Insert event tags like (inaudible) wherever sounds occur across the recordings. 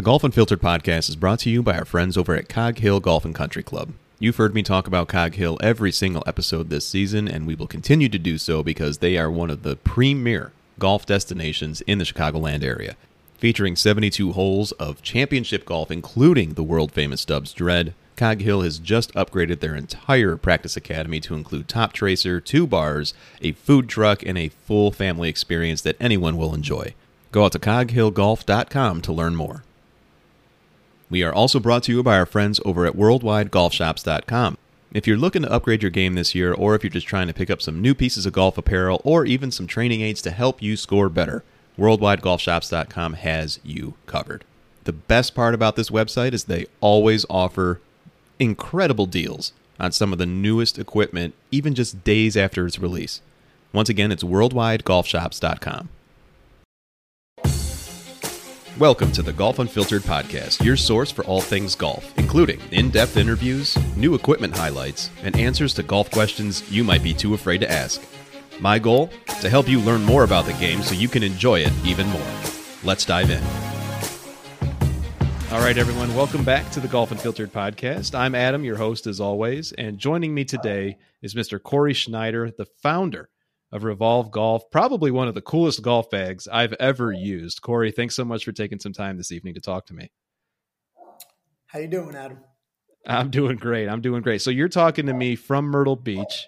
The Golf Unfiltered podcast is brought to you by our friends over at Cog Hill Golf and Country Club. You've heard me talk about Cog Hill every single episode this season, and we will continue to do so because they are one of the premier golf destinations in the Chicagoland area. Featuring 72 holes of championship golf, including the world famous Dubsdread, Cog Hill has just upgraded their entire practice academy to include Toptracer, two bars, a food truck, and a full family experience that anyone will enjoy. Go out to coghillgolf.com to learn more. We are also brought to you by our friends over at worldwidegolfshops.com. If you're looking to upgrade your game this year, or if you're just trying to pick up some new pieces of golf apparel, or even some training aids to help you score better, worldwidegolfshops.com has you covered. The best part about this website is they always offer incredible deals on some of the newest equipment, even just days after its release. Once again, it's worldwidegolfshops.com. Welcome to the Golf Unfiltered podcast, your source for all things golf, including in depth interviews, new equipment highlights, and answers to golf questions you might be too afraid to ask. My goal? To help you learn more about the game so you can enjoy it even more. Let's dive in. All right, everyone, welcome back to the Golf Unfiltered podcast. I'm Adam, your host as always, and joining me today is Mr. Corey Schneider, the founder of Revolve Golf, probably one of the coolest golf bags I've ever used. Corey, thanks so much for taking some time this evening to talk to me. How you doing, Adam? I'm doing great. I'm doing great. So you're talking to me from Myrtle Beach.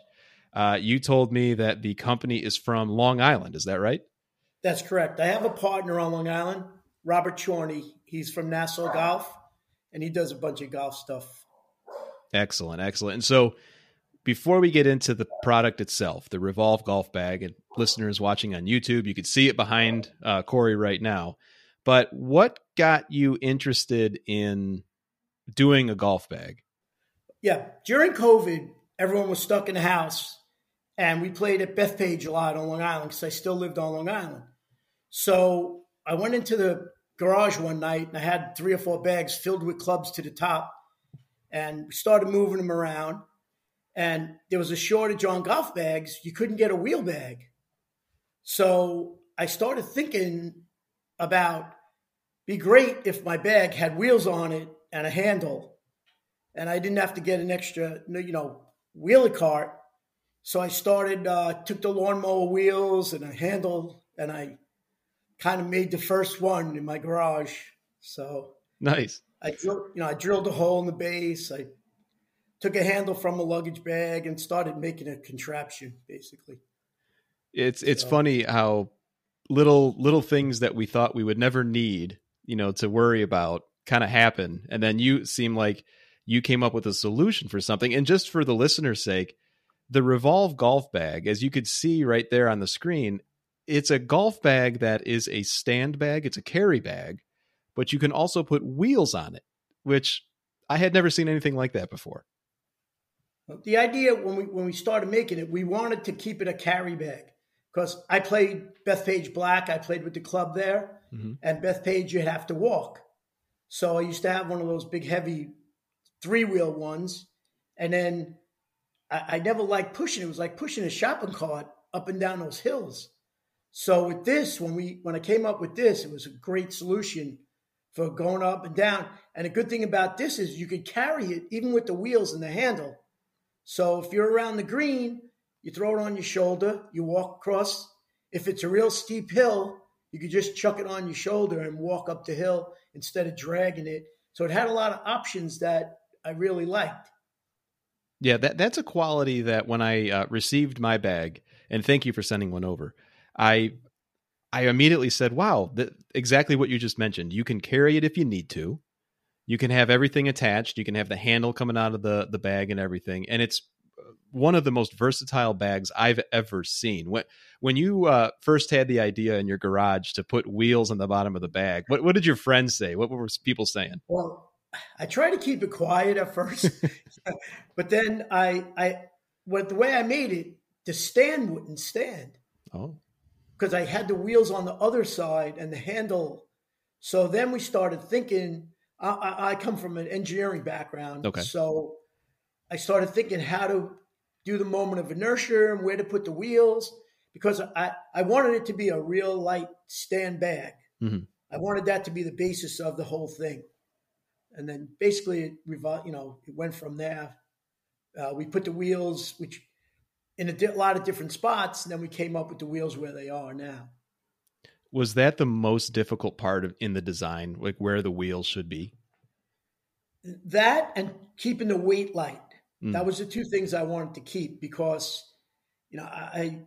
Uh, you told me that the company is from Long Island. Is that right? That's correct. I have a partner on Long Island, Robert Chorney. He's from Nassau Golf, and he does a bunch of golf stuff. Excellent, excellent. And so before we get into the product itself, the Revolve golf bag, and listeners watching on YouTube, you can see it behind uh, Corey right now. But what got you interested in doing a golf bag? Yeah, during COVID, everyone was stuck in the house, and we played at Bethpage a lot on Long Island because I still lived on Long Island. So I went into the garage one night and I had three or four bags filled with clubs to the top, and we started moving them around and there was a shortage on golf bags. You couldn't get a wheel bag. So I started thinking about be great if my bag had wheels on it and a handle and I didn't have to get an extra, you know, wheelie cart. So I started, uh, took the lawnmower wheels and a handle and I kind of made the first one in my garage. So nice. I drilled, you know, I drilled a hole in the base. I took a handle from a luggage bag and started making a contraption basically. It's it's so. funny how little little things that we thought we would never need you know to worry about kind of happen. And then you seem like you came up with a solution for something. And just for the listener's sake the revolve golf bag as you could see right there on the screen it's a golf bag that is a stand bag. It's a carry bag but you can also put wheels on it which i had never seen anything like that before the idea when we when we started making it, we wanted to keep it a carry bag because I played Bethpage Black. I played with the club there, mm-hmm. and Bethpage you'd have to walk. So I used to have one of those big, heavy three wheel ones, and then I, I never liked pushing. It was like pushing a shopping cart up and down those hills. So with this, when we when I came up with this, it was a great solution for going up and down. And a good thing about this is you could carry it even with the wheels and the handle so if you're around the green, you throw it on your shoulder, you walk across. If it's a real steep hill, you could just chuck it on your shoulder and walk up the hill instead of dragging it. So it had a lot of options that I really liked. Yeah, that that's a quality that when I uh, received my bag, and thank you for sending one over, I I immediately said, "Wow, th- exactly what you just mentioned. You can carry it if you need to you can have everything attached you can have the handle coming out of the the bag and everything and it's one of the most versatile bags I've ever seen. When when you uh, first had the idea in your garage to put wheels on the bottom of the bag, what what did your friends say? What were people saying? Well, I tried to keep it quiet at first, (laughs) but then I I what the way I made it, the stand wouldn't stand. Oh, because I had the wheels on the other side and the handle. So then we started thinking. I, I come from an engineering background, Okay. so I started thinking how to do the moment of inertia and where to put the wheels because I, I wanted it to be a real light stand bag. Mhm. I wanted that to be the basis of the whole thing. And then basically it revol- you know, it went from there. Uh, we put the wheels, which in a di- lot of different spots, and then we came up with the wheels where they are now. Was that the most difficult part of in the design, like where the wheels should be? That and keeping the weight light. Mm. That was the two things I wanted to keep because, you know, I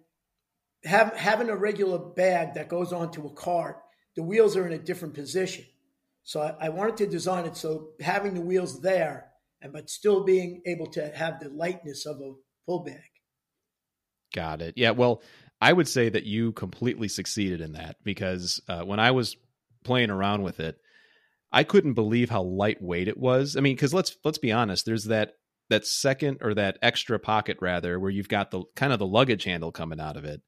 have having a regular bag that goes onto a cart. The wheels are in a different position, so I, I wanted to design it so having the wheels there, and but still being able to have the lightness of a full bag. Got it. Yeah. Well, I would say that you completely succeeded in that because uh, when I was playing around with it, I couldn't believe how lightweight it was. I mean, because let's let's be honest, there's that that second or that extra pocket rather where you've got the kind of the luggage handle coming out of it,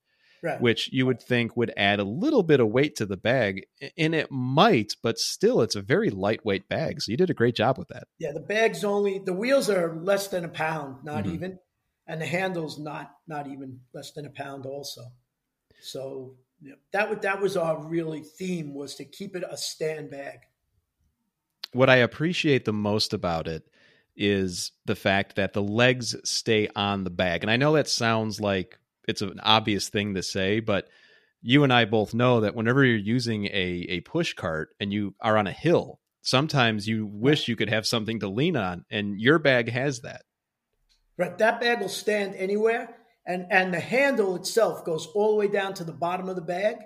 Right. which you would think would add a little bit of weight to the bag, and it might, but still, it's a very lightweight bag. So you did a great job with that. Yeah, the bag's only the wheels are less than a pound, not Mhm. even, and the handle's not not even less than a pound also. So that was that was our really theme was to keep it a stand bag. what I appreciate the most about it is the fact that the legs stay on the bag. And I know that sounds like it's an obvious thing to say, but you and I both know that whenever you're using a, a push cart and you are on a hill, sometimes you wish you could have something to lean on, and your bag has that. Right, that bag will stand anywhere, and and the handle itself goes all the way down to the bottom of the bag,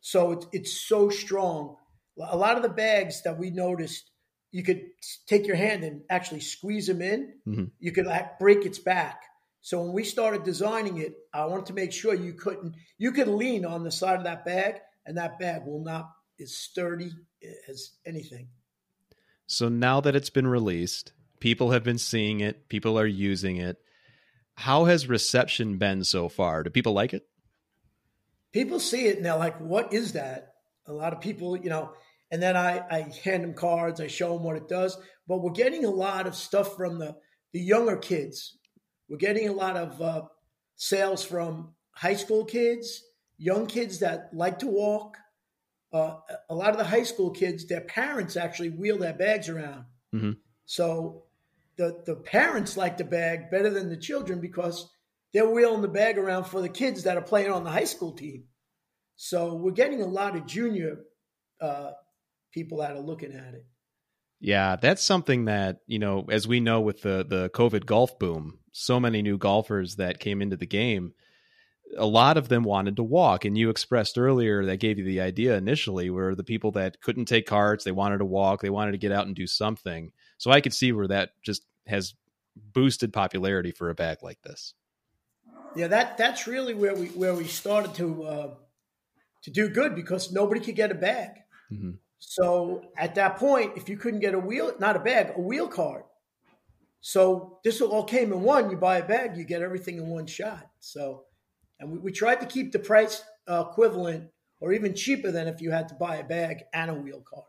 so it's it's so strong. A lot of the bags that we noticed, you could take your hand and actually squeeze them in. Mhm. You could like break its back. So when we started designing it, I wanted to make sure you couldn't you could lean on the side of that bag, and that bag will not as sturdy as anything. So now that it's been released, people have been seeing it, people are using it. How has reception been so far? Do people like it? people see it and they're like, "What is that?" A lot of people, you know, and then I, I hand them cards, I show them what it does. But we're getting a lot of stuff from the the younger kids. We're getting a lot of uh, sales from high school kids, young kids that like to walk. Uh, a lot of the high school kids, their parents actually wheel their bags around. Mhm. So the the parents like the bag better than the children because they're wheeling the bag around for the kids that are playing on the high school team. So we're getting a lot of junior uh, people out of looking at it. Yeah, that's something that, you know, as we know with the the COVID golf boom, so many new golfers that came into the game, a lot of them wanted to walk and you expressed earlier that gave you the idea initially were the people that couldn't take carts, they wanted to walk, they wanted to get out and do something. So I could see where that just has boosted popularity for a bag like this. Yeah, that that's really where we where we started to uh, to do good because nobody could get a bag. Mhm. So at that point, if you couldn't get a wheel, not a bag, a wheel card. So this all came in one. You buy a bag, you get everything in one shot. So, and we, we tried to keep the price uh, equivalent or even cheaper than if you had to buy a bag and a wheel card.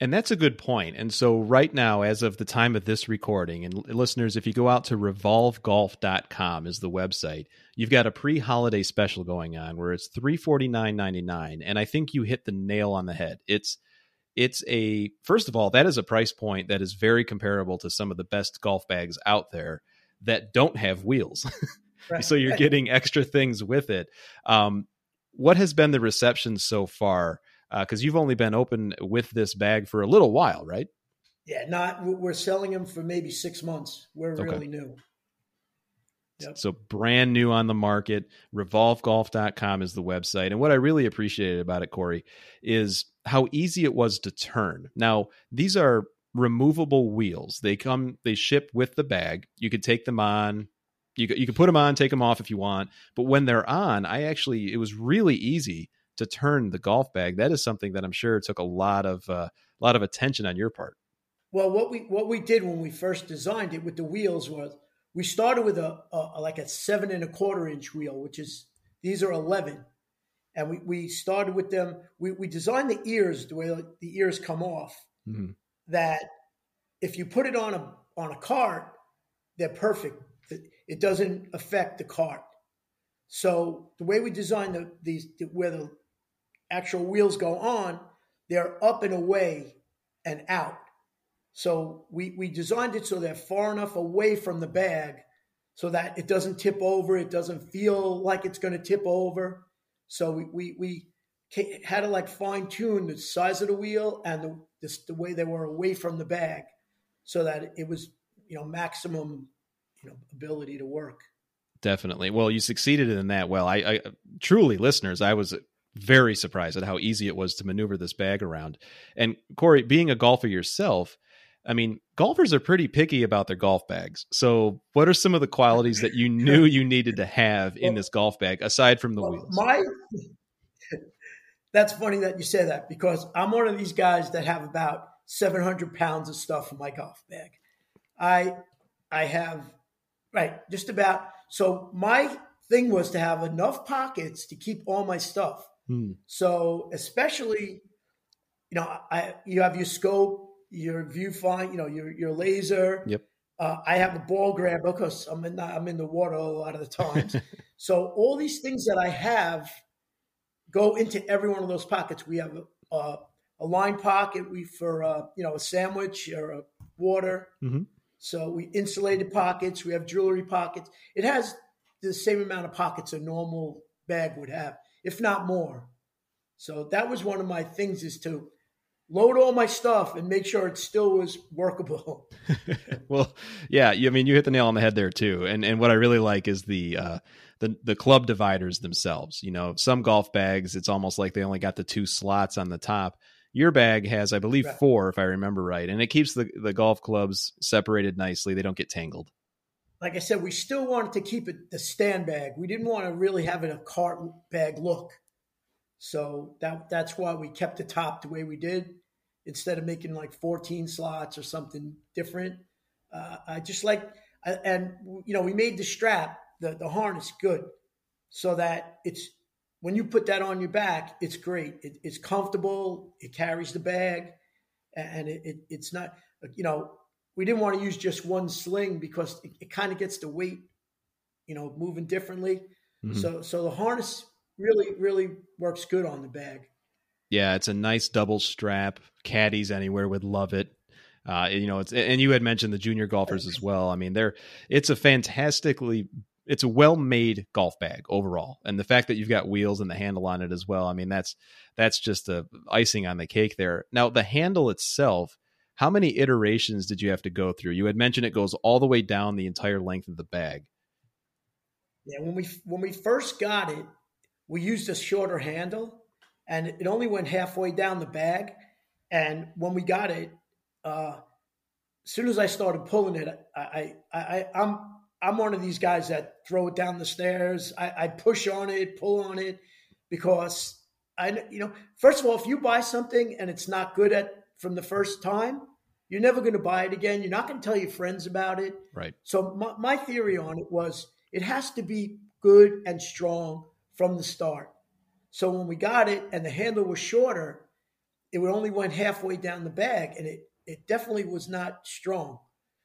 And that's a good point. And so, right now, as of the time of this recording, and listeners, if you go out to revolvegolf.com is the website, you've got a pre-holiday special going on where it's three forty nine ninety nine, and I think you hit the nail on the head. It's it's a first of all, that is a price point that is very comparable to some of the best golf bags out there that don't have wheels. (laughs) Right. so you're getting extra things with it. Um, what has been the reception so far? Uh, because you've only been open with this bag for a little while, right? Yeah, not we're selling them for maybe six months. We're Okay. really new. Yep. So brand new on the market. RevolveGolf.com is the website. And what I really appreciated about it, Corey, is how easy it was to turn. Now, these are removable wheels. They come, they ship with the bag. You could take them on, You you can put them on, take them off if you want, but when they're on, I actually it was really easy to turn the golf bag. That is something that I'm sure took a lot of uh, a lot of attention on your part. Well, what we what we did when we first designed it with the wheels was we started with a, a like a seven and a quarter inch wheel, which is these are eleven, and we, we started with them. We, we designed the ears the way the ears come off. Mm-hmm. That if you put it on a on a cart, they're perfect. It doesn't affect the cart. So the way we designed the, these where the actual wheels go on, they're up and away and out. So we, we designed it so they're far enough away from the bag so that it doesn't tip over. It doesn't feel like it's going to tip over. So we, we, we had to like fine tune the size of the wheel and the, the, the way they were away from the bag so that it was, you know, maximum, you know, ability to work. Definitely. Well, you succeeded in that. Well, I, I truly listeners, I was very surprised at how easy it was to maneuver this bag around. And Corey, being a golfer yourself, I mean, golfers are pretty picky about their golf bags. So, what are some of the qualities that you knew (laughs) you needed to have in this golf bag aside from the well, wheels? My (laughs) That's funny that you say that because I'm one of these guys that have about 700 pounds of stuff in my golf bag. I I have right just about so my thing was to have enough pockets to keep all my stuff. Hmm. So especially, you know, I you have your scope, your viewfinder, you know, your your laser. Yep. Uh, I have a ball grabber because I'm in the, I'm in the water a lot of the times. (laughs) so all these things that I have go into every one of those pockets. We have a, a, a line pocket we for uh, you know a sandwich or a water. Mm-hmm. So we insulated pockets. We have jewelry pockets. It has the same amount of pockets a normal bag would have if not more. So that was one of my things is to load all my stuff and make sure it still was workable. (laughs) well, yeah, I mean you hit the nail on the head there too. And and what I really like is the uh the the club dividers themselves. You know, some golf bags it's almost like they only got the two slots on the top. Your bag has, I believe, right. four, if I remember right, and it keeps the the golf clubs separated nicely. They don't get tangled like I said, we still wanted to keep it the stand bag. We didn't want to really have it a cart bag look. So that that's why we kept the top the way we did instead of making like 14 slots or something different. Uh, I just like, and you know, we made the strap, the, the harness good so that it's, when you put that on your back, it's great. It, it's comfortable. It carries the bag and it, it, it's not, you know, we didn't want to use just one sling because it, it kind of gets the weight, you know, moving differently. Mm-hmm. So so the harness really really works good on the bag. Yeah, it's a nice double strap. Caddies anywhere would love it. Uh, you know, it's and you had mentioned the junior golfers as well. I mean, they're it's a fantastically it's a well made golf bag overall, and the fact that you've got wheels and the handle on it as well. I mean, that's that's just the icing on the cake there. Now, the handle itself how many iterations did you have to go through? You had mentioned it goes all the way down the entire length of the bag. Yeah, when we when we first got it, we used a shorter handle, and it only went halfway down the bag. And when we got it, uh, as soon as I started pulling it, I, I, I I'm I'm one of these guys that throw it down the stairs. I, I push on it, pull on it, because I you know first of all, if you buy something and it's not good at from the first time, you're never going to buy it again. You're not going to tell your friends about it. Right. So my, my theory on it was it has to be good and strong from the start. So when we got it and the handle was shorter, it only went halfway down the bag and it, it definitely was not strong.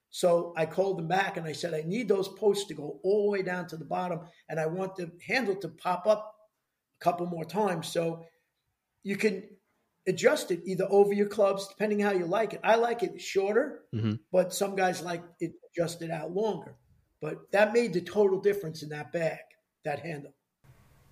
So I called them back and I said, I need those posts to go all the way down to the bottom and I want the handle to pop up a couple more times. So you can adjust it either over your clubs, depending how you like it. I like it shorter, mm-hmm. but some guys like it adjusted out longer. But that made the total difference in that bag, that handle.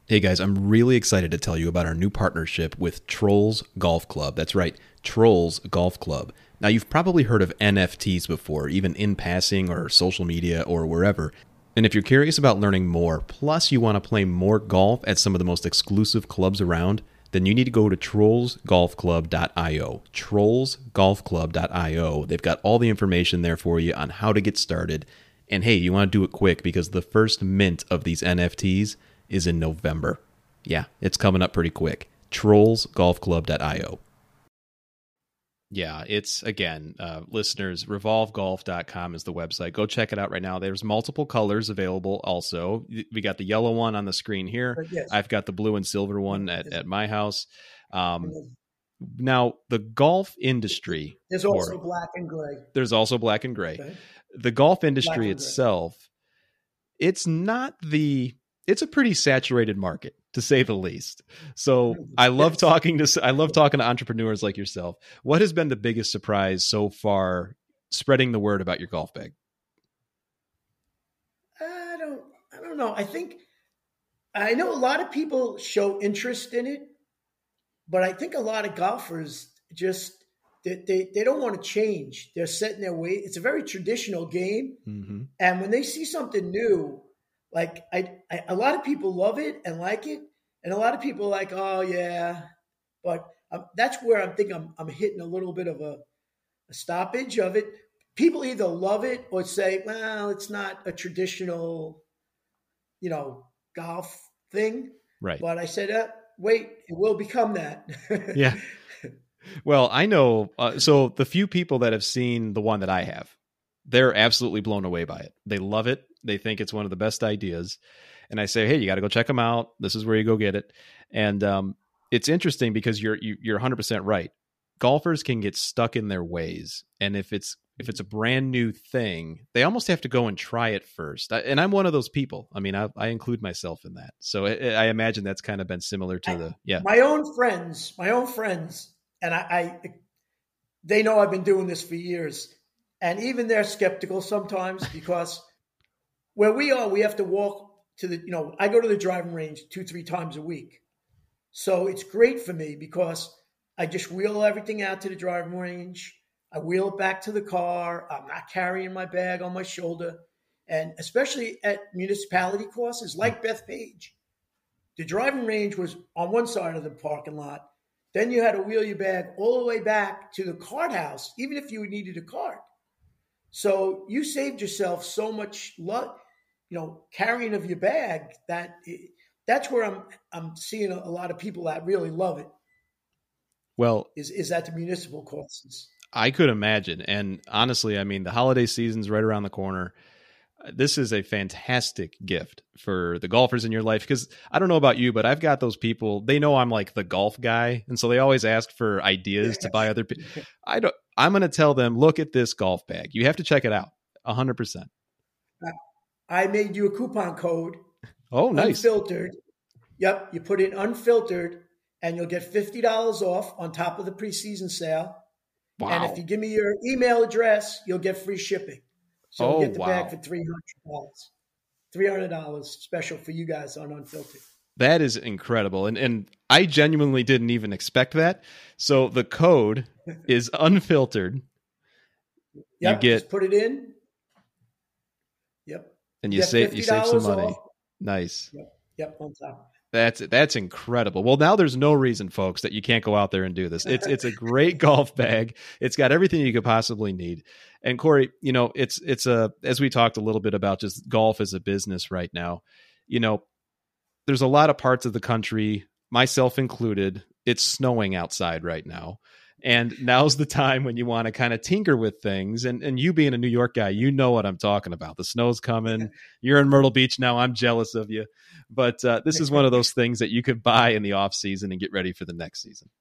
Hey guys, I'm really excited to tell you about our new partnership with Trolls Golf Club. That's right, Trolls Golf Club. Now, you've probably heard of NFTs before, even in passing or social media or wherever. And if you're curious about learning more, plus you want to play more golf at some of the most exclusive clubs around, then you need to go to trollsgolfclub.io. Trollsgolfclub.io. They've got all the information there for you on how to get started. And hey, you want to do it quick because the first mint of these NFTs is in November. Yeah, it's coming up pretty quick. Trollsgolfclub.io. Yeah, it's again, uh, listeners, revolvegolf.com is the website. Go check it out right now. There's multiple colors available also. We got the yellow one on the screen here. Yes. I've got the blue and silver one at, at my house. Um, now, the golf industry. There's also black and gray. There's also black and gray. Okay. The golf industry itself, it's not the, it's a pretty saturated market to say the least. So mm, I love talking to I love talking to entrepreneurs like yourself. What has been the biggest surprise so far spreading the word about your golf bag? I don't I don't know. I think I know a lot of people show interest in it, but I think a lot of golfers just they, they, they don't want to change. They're setting their way. It's a very traditional game. Mm-hmm. And when they see something new, like I, I, a lot of people love it and like it, and a lot of people like, oh yeah, but um, that's where I'm thinking I'm, I'm hitting a little bit of a, a stoppage of it. People either love it or say, well, it's not a traditional, you know, golf thing. Right. But I said, uh, wait, it will become that. (laughs) yeah. Well, I know. Uh, so the few people that have seen the one that I have, they're absolutely blown away by it. They love it. They think it's one of the best ideas. And I say, hey, you got to go check them out. This is where you go get it. And um, it's interesting because you're you, you're 100 percent right. Golfers can get stuck in their ways, and if it's if it's a brand new thing, they almost have to go and try it first. And I'm one of those people. I mean, I, I include myself in that. So I, I, imagine that's kind of been similar to the yeah. My own friends, my own friends, and I, I they know I've been doing this for years, and even they're skeptical sometimes because where we are, we have to walk to the, you know, I go to the driving range two, three times a week. So it's great for me because I just wheel everything out to the driving range. I wheel it back to the car. I'm not carrying my bag on my shoulder. And especially at municipality courses like Bethpage, the driving range was on one side of the parking lot. Then you had to wheel your bag all the way back to the cart house, even if you needed a cart. So you saved yourself so much luck you know, carrying of your bag, that that's where I'm I'm seeing a, lot of people that really love it. Well, is is at the municipal courses. I could imagine, and honestly, I mean, the holiday season's right around the corner. This is a fantastic gift for the golfers in your life because I don't know about you, but I've got those people. They know I'm like the golf guy, and so they always ask for ideas to buy other. people. I don't. I'm going to tell them, look at this golf bag. You have to check it out. a hundred percent. I made you a coupon code. Oh, nice. Unfiltered. Yep. You put in unfiltered and you'll get $50 off on top of the preseason sale. Wow. And if you give me your email address, you'll get free shipping. So oh, you'll get the wow. bag for $300. $300 special for you guys on Unfiltered. That is incredible. And and I genuinely didn't even expect that. So the code (laughs) is unfiltered. Yep, you get just put it in. Yep and you, save you save some money. Off. Nice. Yep. Yep. On top. That's that's incredible. Well, now there's no reason, folks, that you can't go out there and do this. It's it's a great (laughs) golf bag. It's got everything you could possibly need. And Corey, you know, it's it's a as we talked a little bit about just golf as a business right now. You know, there's a lot of parts of the country, myself included. It's snowing outside right now. And now's the time when you want to kind of tinker with things. And and you being a New York guy, you know what I'm talking about. The snow's coming. You're in Myrtle Beach now. I'm jealous of you. But uh, this is one of those things that you could buy in the off season and get ready for the next season.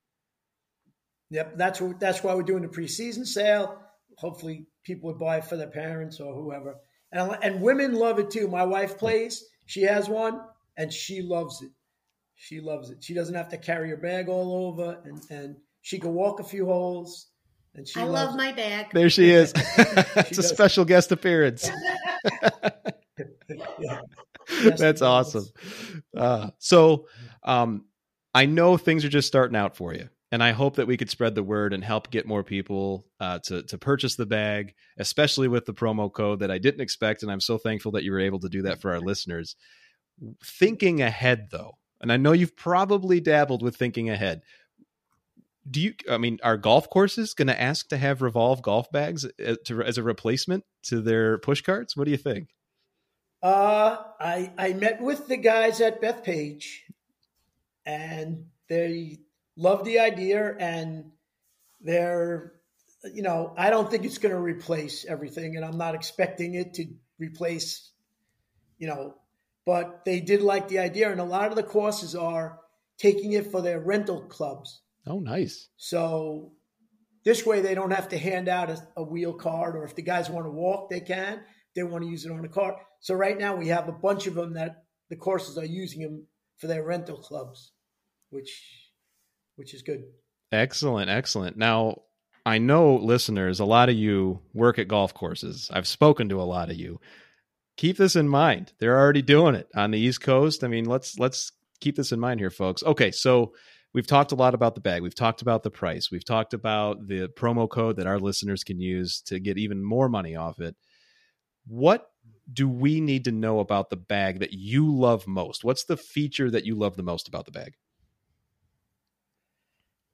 Yep, that's what, that's why we're doing the preseason sale. Hopefully, people would buy it for their parents or whoever. And and women love it too. My wife plays; she has one, and she loves it. She loves it. She doesn't have to carry her bag all over, and and she can walk a few holes. And she I love my bag. There she is. (laughs) (laughs) it's a special guest appearance. (laughs) yeah. That's awesome. Uh, so, um, I know things are just starting out for you, and I hope that we could spread the word and help get more people uh, to to purchase the bag, especially with the promo code that I didn't expect, and I'm so thankful that you were able to do that for our listeners. Thinking ahead, though, and I know you've probably dabbled with thinking ahead do you? I mean, are golf courses going to ask to have revolve golf bags as, to, as a replacement to their push carts? What do you think? Uh, I I met with the guys at Bethpage, and they love the idea, and they're, you know, I don't think it's going to replace everything, and I'm not expecting it to replace, you know, but they did like the idea, and a lot of the courses are taking it for their rental clubs. Oh, nice. So this way they don't have to hand out a, a, wheel card, or if the guys want to walk, they can. They want to use it on a cart. So right now we have a bunch of them that the courses are using them for their rental clubs, which which is good. Excellent, excellent. Now I know listeners, a lot of you work at golf courses. I've spoken to a lot of you. Keep this in mind. They're already doing it on the East Coast. I mean, let's let's keep this in mind here, folks. Okay, so we've talked a lot about the bag. We've talked about the price. We've talked about the promo code that our listeners can use to get even more money off it. What do we need to know about the bag that you love most? What's the feature that you love the most about the bag?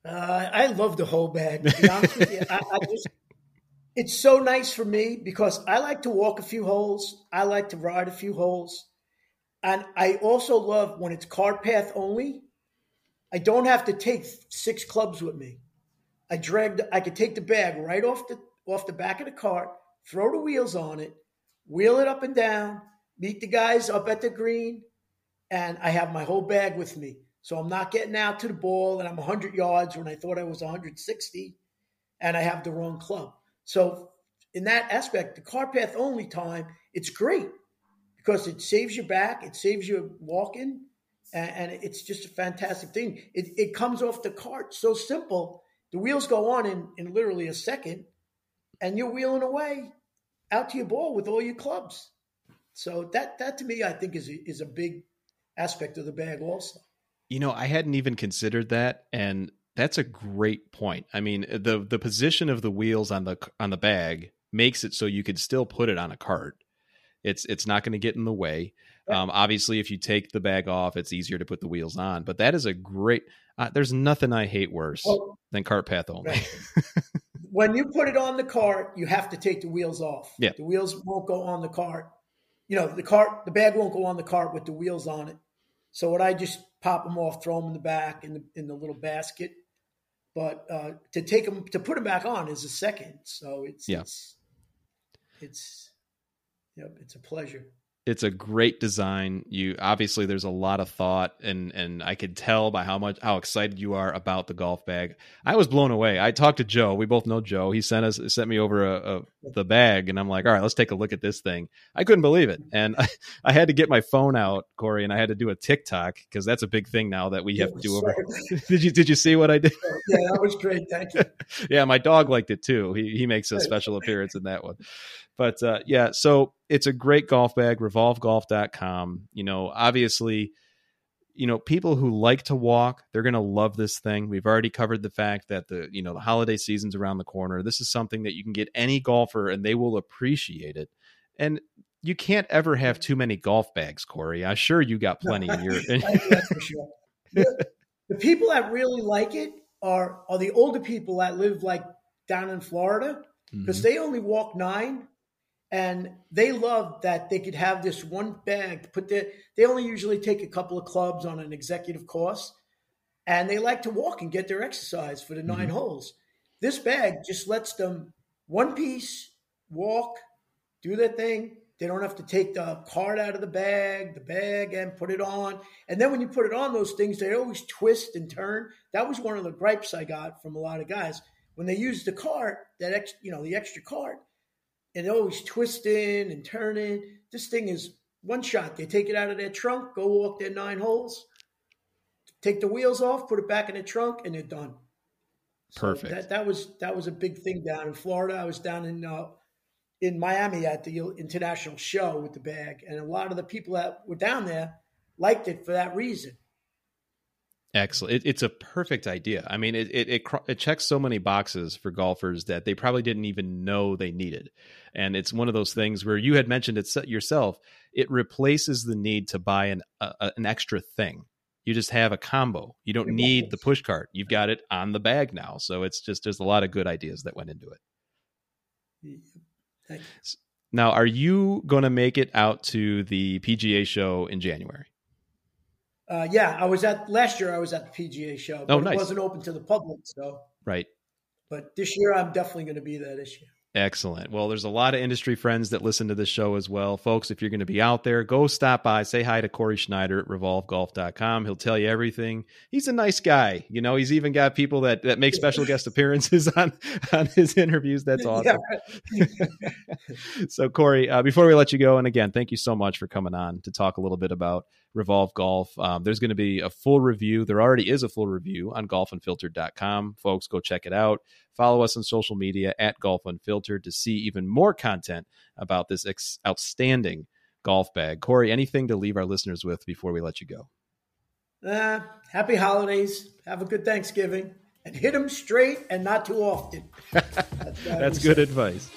Uh, I love the whole bag. I, I just it's so nice for me because I like to walk a few holes. I like to ride a few holes. And I also love when it's cart path only. I don't have to take six clubs with me. I dragged I could take the bag right off the off the back of the cart, throw the wheels on it, wheel it up and down, meet the guys up at the green, and I have my whole bag with me. So I'm not getting out to the ball and I'm 100 yards when I thought I was 160 and I have the wrong club. So in that aspect, the cart path only time, it's great because it saves you back, it saves you walking, and, and it's just a fantastic thing. It, it comes off the cart so simple. The wheels go on in, in literally a second, and you're wheeling away out to your ball with all your clubs. So that that to me, I think is a, is a big aspect of the bag also. You know, I hadn't even considered that, and that's a great point. I mean, the the position of the wheels on the on the bag makes it so you could still put it on a cart. It's it's not going to get in the way. Um, obviously, if you take the bag off, it's easier to put the wheels on. But that is a great. Uh, there's nothing I hate worse well, than cart path only. Right. (laughs) when you put it on the cart, you have to take the wheels off. Yeah, the wheels won't go on the cart. You know, the cart, the bag won't go on the cart with the wheels on it. So what I just pop them off, throw them in the back in the in the little basket. But uh, to take them to put them back on is a second. So it's yeah. it's it's Yep, it's a pleasure. It's a great design. You obviously there's a lot of thought and and I could tell by how much how excited you are about the golf bag. I was blown away. I talked to Joe. We both know Joe. He sent us sent me over a, a the bag and I'm like, "All right, let's take a look at this thing." I couldn't believe it. And I, (laughs) I had to get my phone out, Corey, and I had to do a TikTok because that's a big thing now that we have to do over. (laughs) did you did you see what I did? (laughs) Yeah, that was great. Thank you. yeah, my dog liked it too. He he makes a special appearance in that one. But uh, yeah, so it's a great golf bag, revolvegolf.com. You know, obviously, you know, people who like to walk, they're going to love this thing. We've already covered the fact that the, you know, the holiday season's around the corner. This is something that you can get any golfer and they will appreciate it. And you can't ever have too many golf bags, Corey. I'm sure you got plenty in your. (laughs) That's for sure. The, the people that really like it are are the older people that live like down in Florida because mm-hmm. they only walk nine and they love that they could have this one bag to put their they only usually take a couple of clubs on an executive course and they like to walk and get their exercise for the 9 mm-hmm. holes. This bag just lets them one piece walk do their thing. They don't have to take the card out of the bag the bag and put it on. And then when you put it on those things they always twist and turn. That was one of the gripes i got from a lot of guys. When they use the cart that ex, you know the extra cart and always twisting and turning. This thing is one shot. They take it out of their trunk, go walk their nine holes, take the wheels off, put it back in the trunk, and they're done. So Perfect. That, that was that was a big thing down in Florida. I was down in uh, in Miami at the international show with the bag, and a lot of the people that were down there liked it for that reason. Excellent. It, it's a perfect idea. I mean, it, it, it it checks so many boxes for golfers that they probably didn't even know they needed. And it's one of those things where you had mentioned it yourself. It replaces the need to buy an an extra thing. You just have a combo. You don't need the push cart. You've got it on the bag now. So it's just there's a lot of good ideas that went into it. Now, are you going to make it out to the PGA show in January? Uh, yeah, I was at last year. I was at the PGA show, but oh, nice. it wasn't open to the public. So right. But this year, I'm definitely going to be there this year. Excellent. Well, there's a lot of industry friends that listen to this show as well. Folks, if you're going to be out there, go stop by, say hi to Corey Schneider at revolvegolf.com. He'll tell you everything. He's a nice guy. You know, he's even got people that, that make special guest (laughs) appearances on, on his interviews. That's awesome. Yeah. (laughs) so, Corey, uh, before we let you go, and again, thank you so much for coming on to talk a little bit about Revolve Golf. Um, there's going to be a full review. There already is a full review on golfunfiltered.com. Folks, go check it out. Follow us on social media at Golf Unfiltered to see even more content about this ex- outstanding golf bag. Corey, anything to leave our listeners with before we let you go? Uh, happy holidays. Have a good Thanksgiving. And hit them straight and not too often. (laughs) That's, That's good advice.